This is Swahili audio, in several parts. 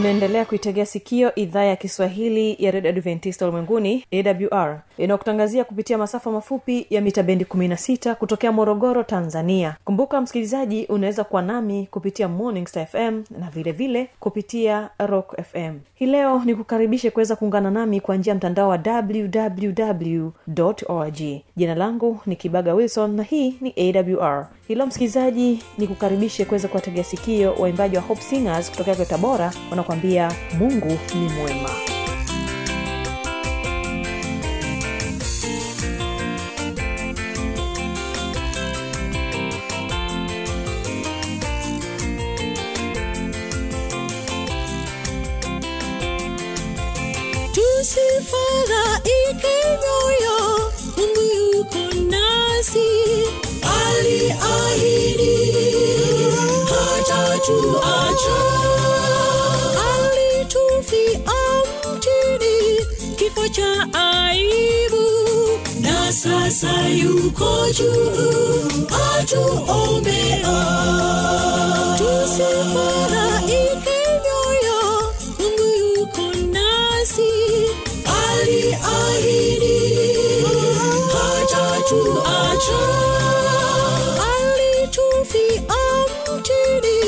unaendelea kuitegea sikio idhaa ya kiswahili ya redio adventista ulimwenguni awr inayokutangazia kupitia masafa mafupi ya mita bendi 16 kutokea morogoro tanzania. Kumbuka msikilizaji unaweza kuwa nami kupitia morning fm na vile vile kupitia rock fm hii leo nikukaribishe kuweza kuungana nami kwa njia ya mtandao wa www org jina langu ni kibaga wilson na hii ni awr hilo msikilizaji nikukaribishe kuweza kuwategea sikio waimbaji wa hope singers kutokea kwa tabora wanakuambia mungu ni mwema. Tusifadhaike moyo mungu nasi na sasa yuko juu atuombea tusifadhaike moyo mungu yuko nasi. Aliahidi hatatuacha alitufia mtini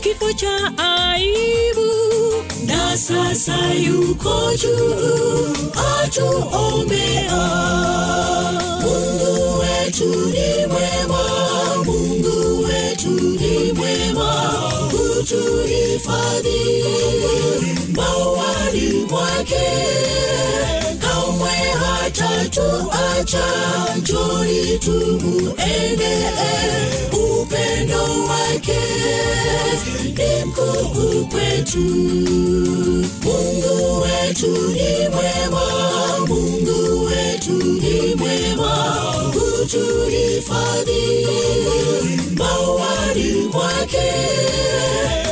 kifo cha aibu na sasa yuko juu atuombea mungu wetu ni mwema mungu wetu ni mwema kutuhifadhi mawani mwake hatatuacha njoni tumuendee upendo wake ni mkuu kwetu. Mungu wetu ni mwema mungu wetu ni mwema. Kutuhifadhi mawani mwake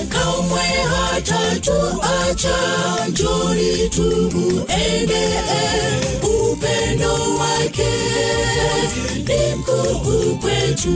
kamwe hatatuacha njoni tumuendee upendo wake ni mkuu kwetu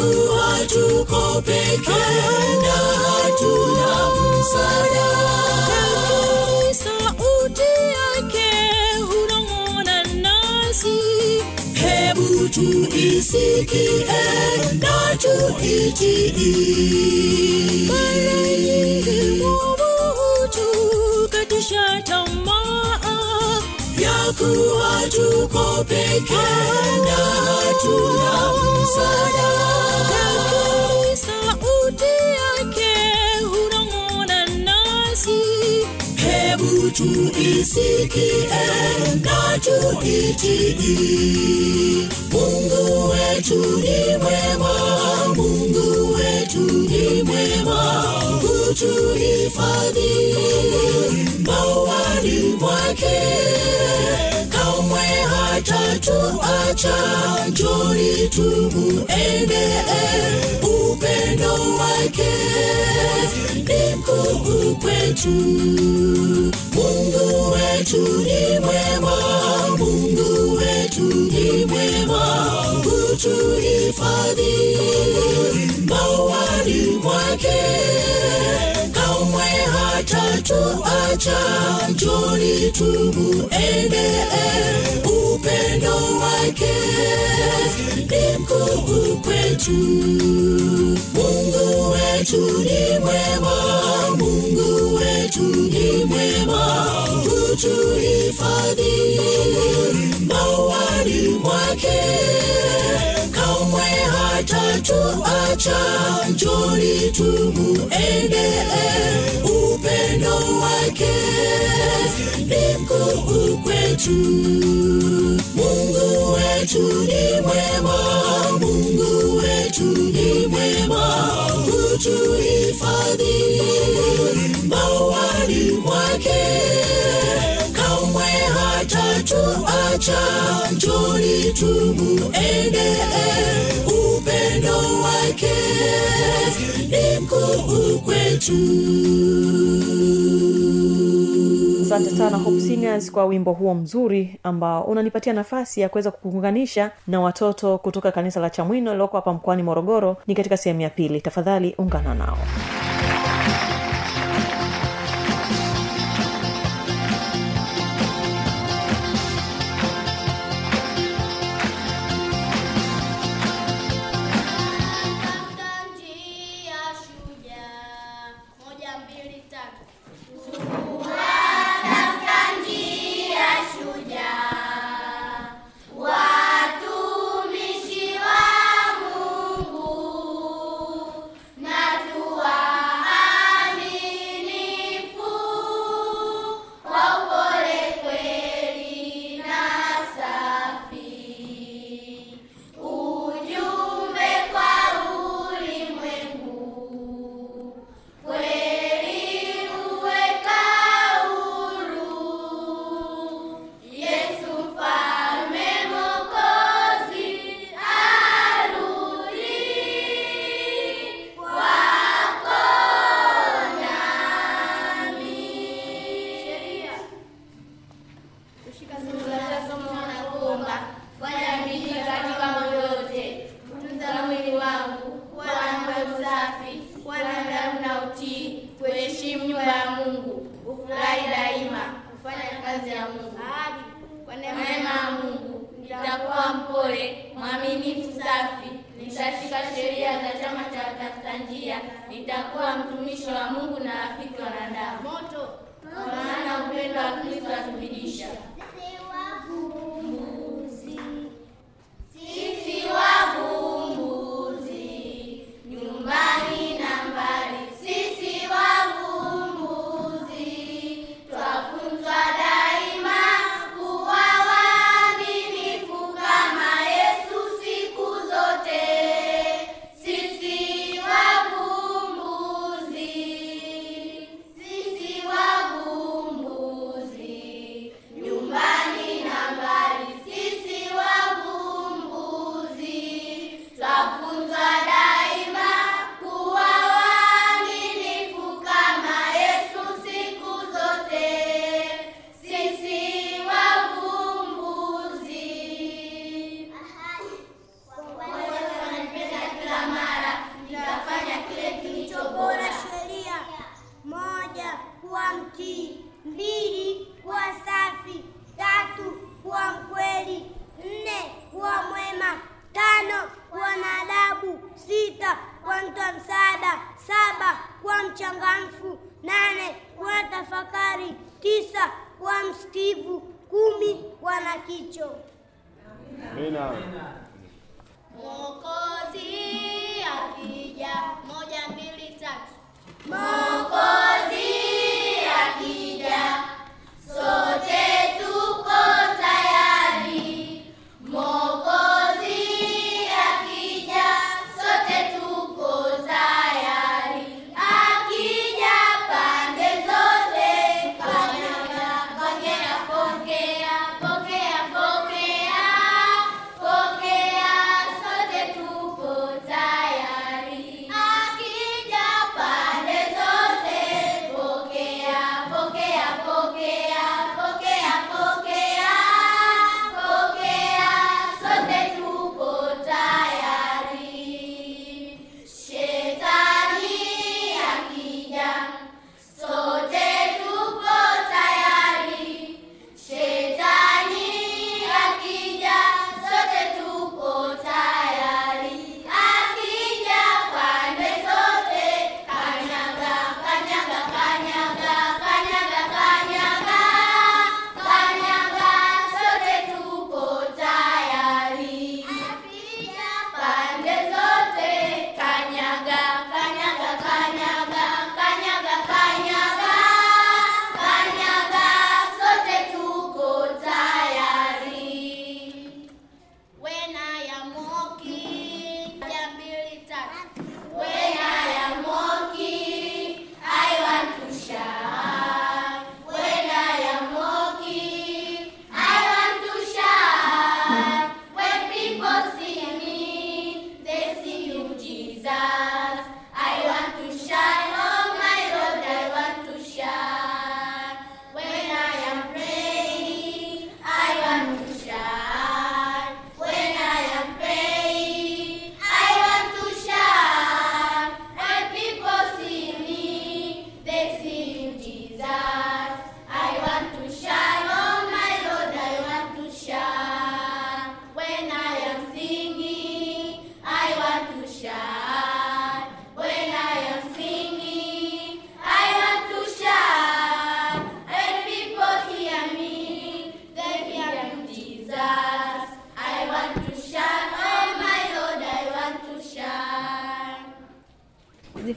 kuwa tuko peke na hatuna msaada. Sauti yake hunong'ona nasi. Hebu tuisikie na tuitii mara nyingi mwovu katisha tamaa. ya kuwa tuko peke na hatuna msaada. Sauti yake hunong'ona nasi. Hebu tuisikie na tuitii mungu wetu ni mwema mungu wetu ni mwema. Kutuhifadhi mawani mwake hatatuacha njoni tumuendee upendo wake ni mkuu kwetu. Mungu wetu ni mwema, Mungu wetu ni mwema, hutuhifadhi mawani mwake, kamwe hatatuacha. Njoni tumuendee, upendo wake ni mkuu kwetu. Mungu wetu ni mwema, Mungu wetu ni mwema, hutuhifadhi mawani mwake, hatatuacha. Njoni tumuendee, upendo wake ni mkuu kwetu. Mungu wetu ni mwema, Mungu wetu ni mwema, hutuhifadhi mawani mwake, hatatuacha. Njoni tumuendee, upendo wake ni mkuu kwetu. asante sana Hope kwa wimbo huo mzuri ambao unanipatia nafasi ya kuweza kukuunganisha na watoto kutoka kanisa la chamwino lililoko hapa mkoani morogoro ni katika sehemu ya pili tafadhali ungana nao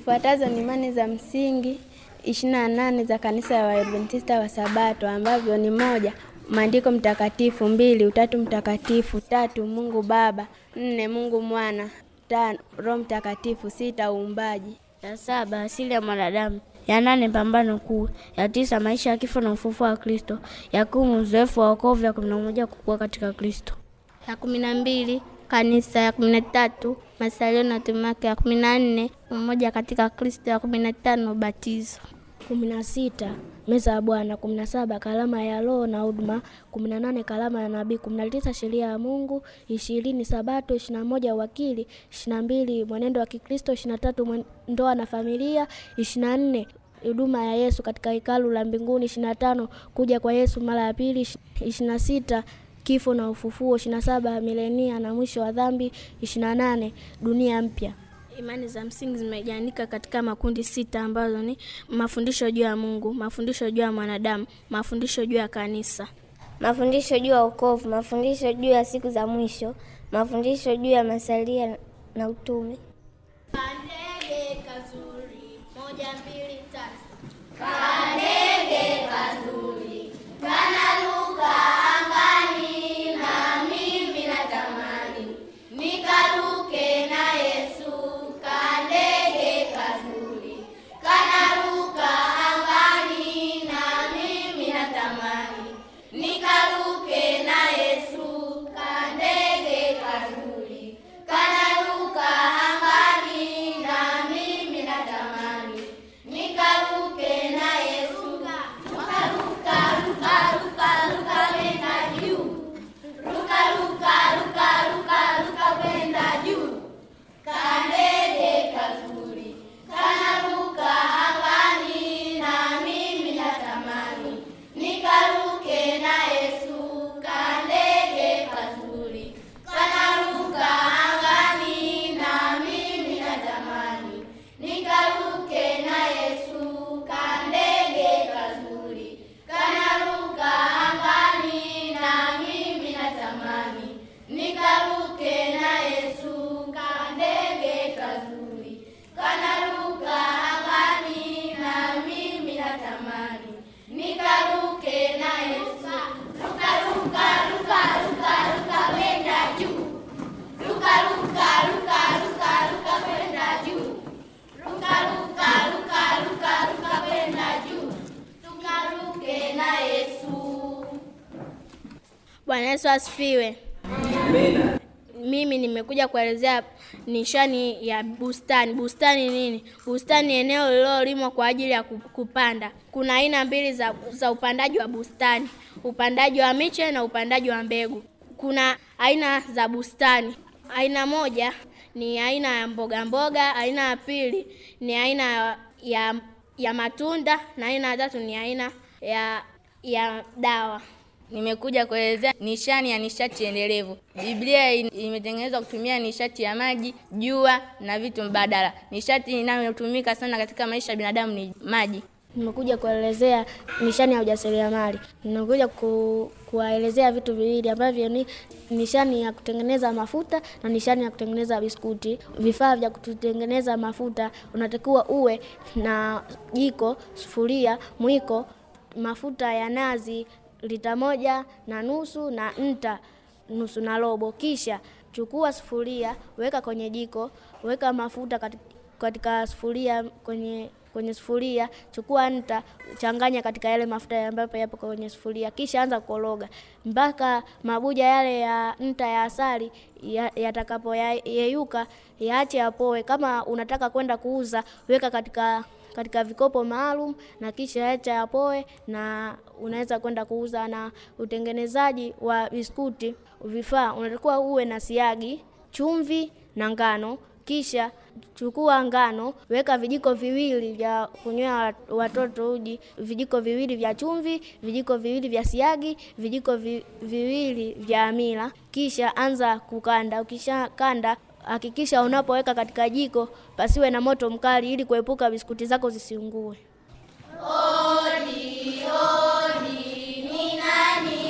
Zifuatazo ni imani za msingi ishirini na nane za kanisa ya Waadventista wa Sabato ambavyo ni moja, maandiko mtakatifu; mbili, utatu mtakatifu; tatu, Mungu Baba; nne, Mungu Mwana; tano, Roho Mtakatifu; sita, uumbaji. Ya saba asili ya mwanadamu. Ya nane pambano kuu. Ya tisa maisha ya kifo na ufufuo wa Kristo. Ya kumi uzoefu wa wokovu. Ya kumi na moja kukua katika Kristo. Ya kumi na mbili kanisa. Ya kumi na tatu masalio na tumake. Ya kumi na nne umoja katika Kristo. Ya kumi na tano ubatizo. kumi na sita meza ya Bwana. kumi na saba karama ya Roho na huduma. kumi na nane karama ya nabii. kumi na tisa sheria ya Mungu. ishirini Sabato. ishirini na moja uwakili. ishirini na mbili mwenendo wa Kikristo. ishirini na tatu ndoa na familia. ishirini na nne huduma ya Yesu katika hekalu la mbinguni. ishirini na tano kuja kwa Yesu mara ya pili. ishirini na sita kifo na ufufuo. ishirini na saba milenia na mwisho wa dhambi. ishirini na nane dunia mpya. Imani za msingi zimegawanyika katika makundi sita ambazo ni mafundisho juu ya Mungu, mafundisho juu ya mwanadamu, mafundisho juu ya kanisa, mafundisho juu ya wokovu, mafundisho juu ya siku za mwisho, mafundisho juu ya masalia na utume. Kandege kazuri, moja mbili tatu. Kandege kazuri kanaruka nikaruke kanaruka angani, na mimi natamani nikaruke na Yesu. Ruka, ruka, ruka, ruka, ruka kwenda juu. Ruka, ruka, ruka, ruka, ruka kwenda juu. Ruka, ruka, ruka, ruka, ruka kwenda juu. Tukaruke na Yesu. Bwana Yesu asifiwe. Amina. Mimi nimekuja kuelezea nishani ya bustani. Bustani nini? Bustani ni eneo lililolimwa kwa ajili ya kupanda. Kuna aina mbili za, za upandaji wa bustani, upandaji wa miche na upandaji wa mbegu. Kuna aina za bustani. Aina moja ni aina ya mboga mboga, aina ya pili ni aina ya, ya, ya matunda na aina ya tatu ni aina ya, ya dawa. Nimekuja kuelezea nishani ya nishati endelevu. Biblia imetengenezwa kutumia nishati ya maji, jua na vitu mbadala. Nishati inayotumika sana katika maisha ya binadamu ni maji. Nimekuja kuelezea nishani ya ujasiriamali. Nimekuja ku, kuwaelezea vitu viwili ambavyo ni nishani ya kutengeneza mafuta na nishani ya kutengeneza biskuti. Vifaa vya kutengeneza mafuta unatakiwa uwe na jiko, sufuria, mwiko, mafuta ya nazi lita moja na nusu na nta nusu na robo. Kisha chukua sufuria, weka kwenye jiko, weka mafuta katika, katika sufuria kwenye kwenye sufuria, chukua nta, changanya katika yale mafuta ambayo yapo kwenye sufuria, kisha anza kukoroga mpaka mabuja yale ya nta ya asali yatakapoyeyuka, ya, yaache yapoe. Kama unataka kwenda kuuza, weka katika katika vikopo maalum na kisha acha yapoe, na unaweza kwenda kuuza. Na utengenezaji wa biskuti, vifaa unatakiwa uwe na siagi, chumvi na ngano. Kisha chukua ngano, weka vijiko viwili vya kunywea watoto uji, vijiko viwili vya chumvi, vijiko viwili vya siagi, vijiko vi, viwili vya amila. Kisha anza kukanda. Ukisha kanda hakikisha unapoweka katika jiko pasiwe na moto mkali, ili kuepuka biskuti zako zisiungue. Oni, oni, ni nani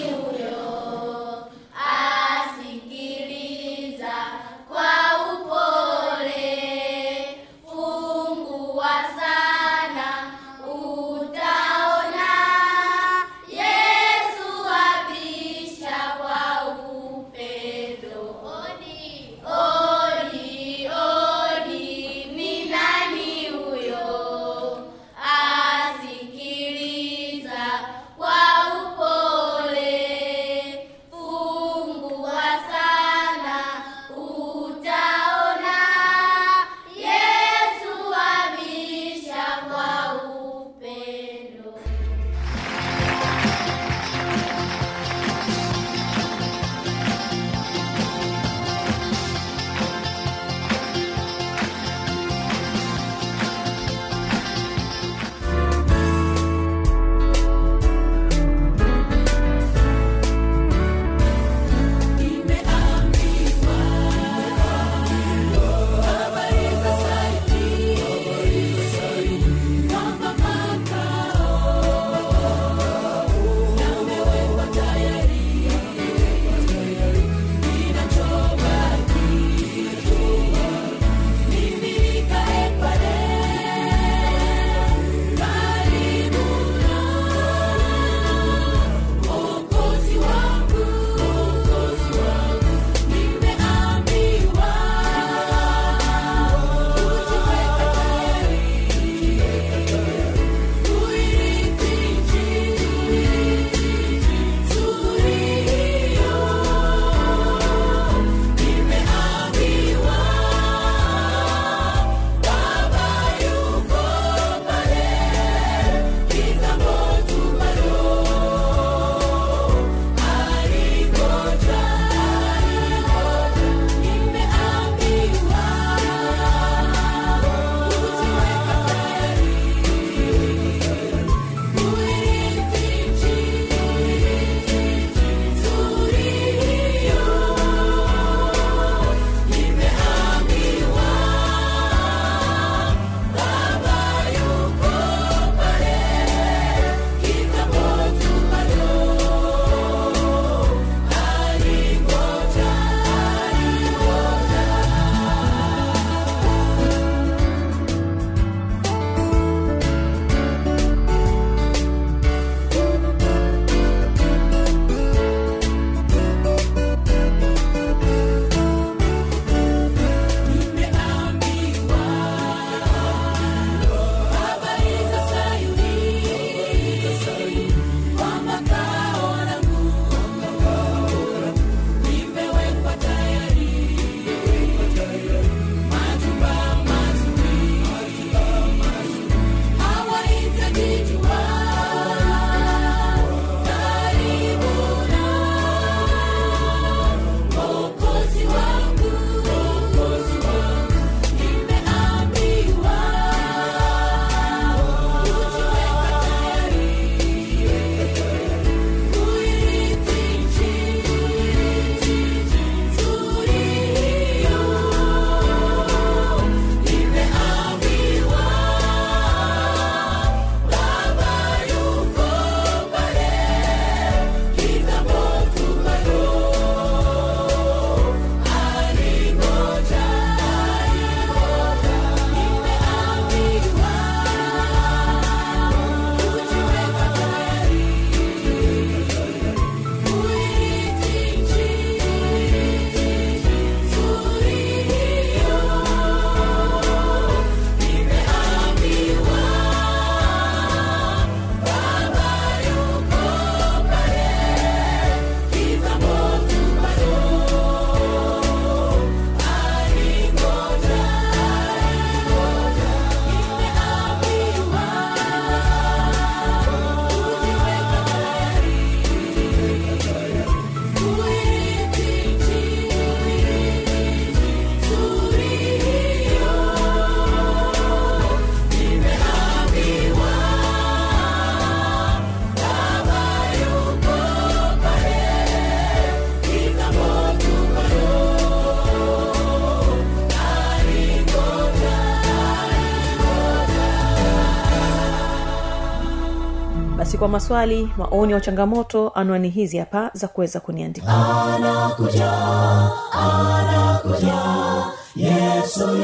basi kwa maswali maoni au changamoto anwani hizi hapa za kuweza kuniandikia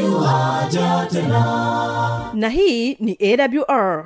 yuwaja tena. Na hii ni awr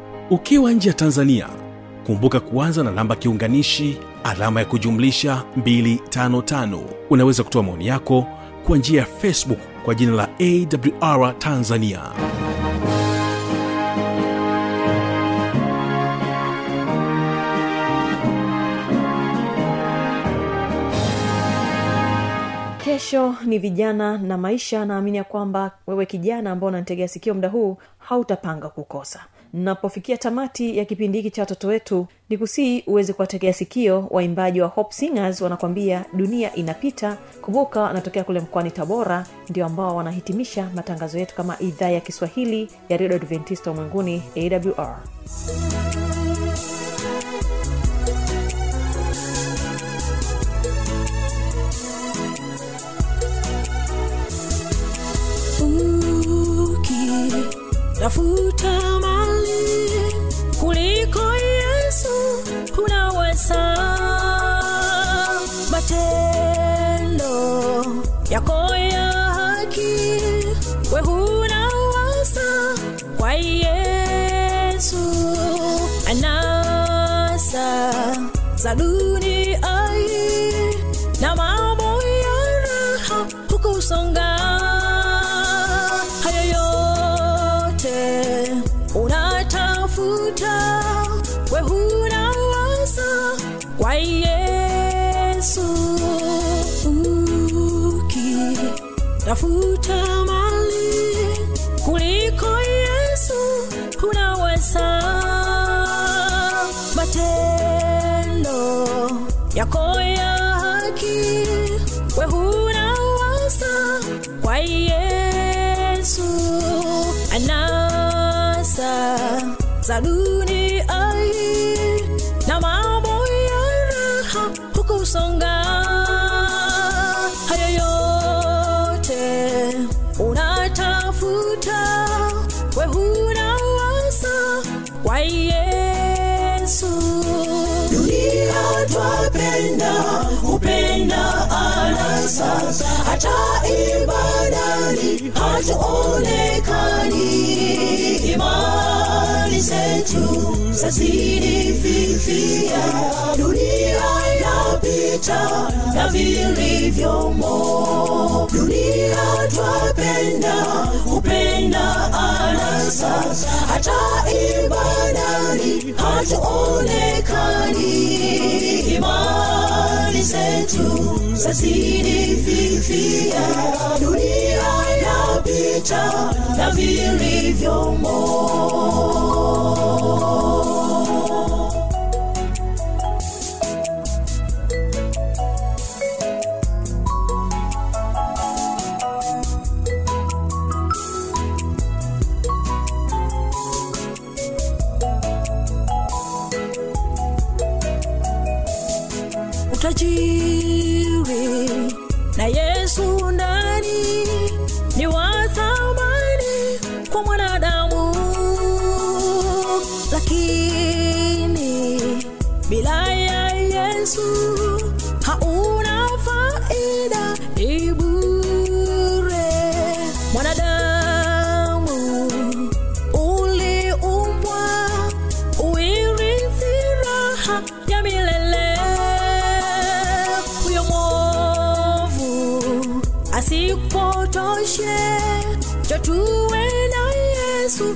ukiwa nje ya tanzania kumbuka kuanza na namba kiunganishi alama ya kujumlisha 255 unaweza kutoa maoni yako kwa njia ya facebook kwa jina la awr tanzania. Kesho ni vijana na maisha. Naamini ya kwamba wewe kijana ambao unanitegea sikio muda huu hautapanga kukosa napofikia tamati ya kipindi hiki cha watoto wetu ni kusii uweze kuwategea sikio waimbaji wa hope singers wanakwambia dunia inapita. Kumbuka wanatokea kule mkoani tabora ndio ambao wanahitimisha matangazo yetu kama idhaa ya kiswahili ya redio adventista ulimwenguni awr tafuta yako ya haki yako ya haki we hunawaza kwa yesu. Anasa za dunia hata ibadani hatuonekani imani zetu zazidi fifia. Dunia inapita na vilivyomo dunia twapenda upenda anasa hata ibadani hatuonekani. Imani zetu zazidi fifia dunia inapita na vilivyomo ya yesu hauna faida na yesu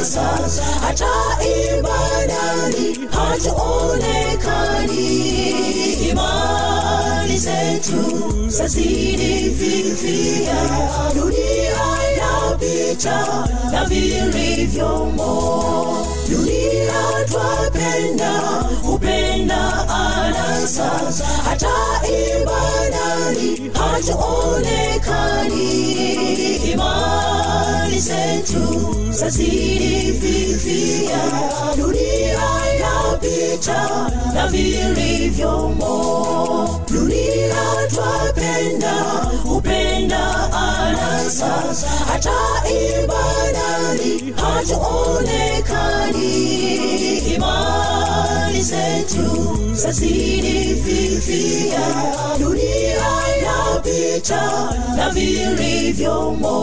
anasa hata ibadani hatuonekani imani zetu zazidi fifia dunia yapita na vilivyomo dunia twapenda upenda anasa hata ibadani hatuonekani. Imani zetu zazidi fifia dunia yapita na vilivyomo dunia twapenda upenda anasa hata hatuonekani imani zetu zazidi fifia. Dunia yapita na vilivyomo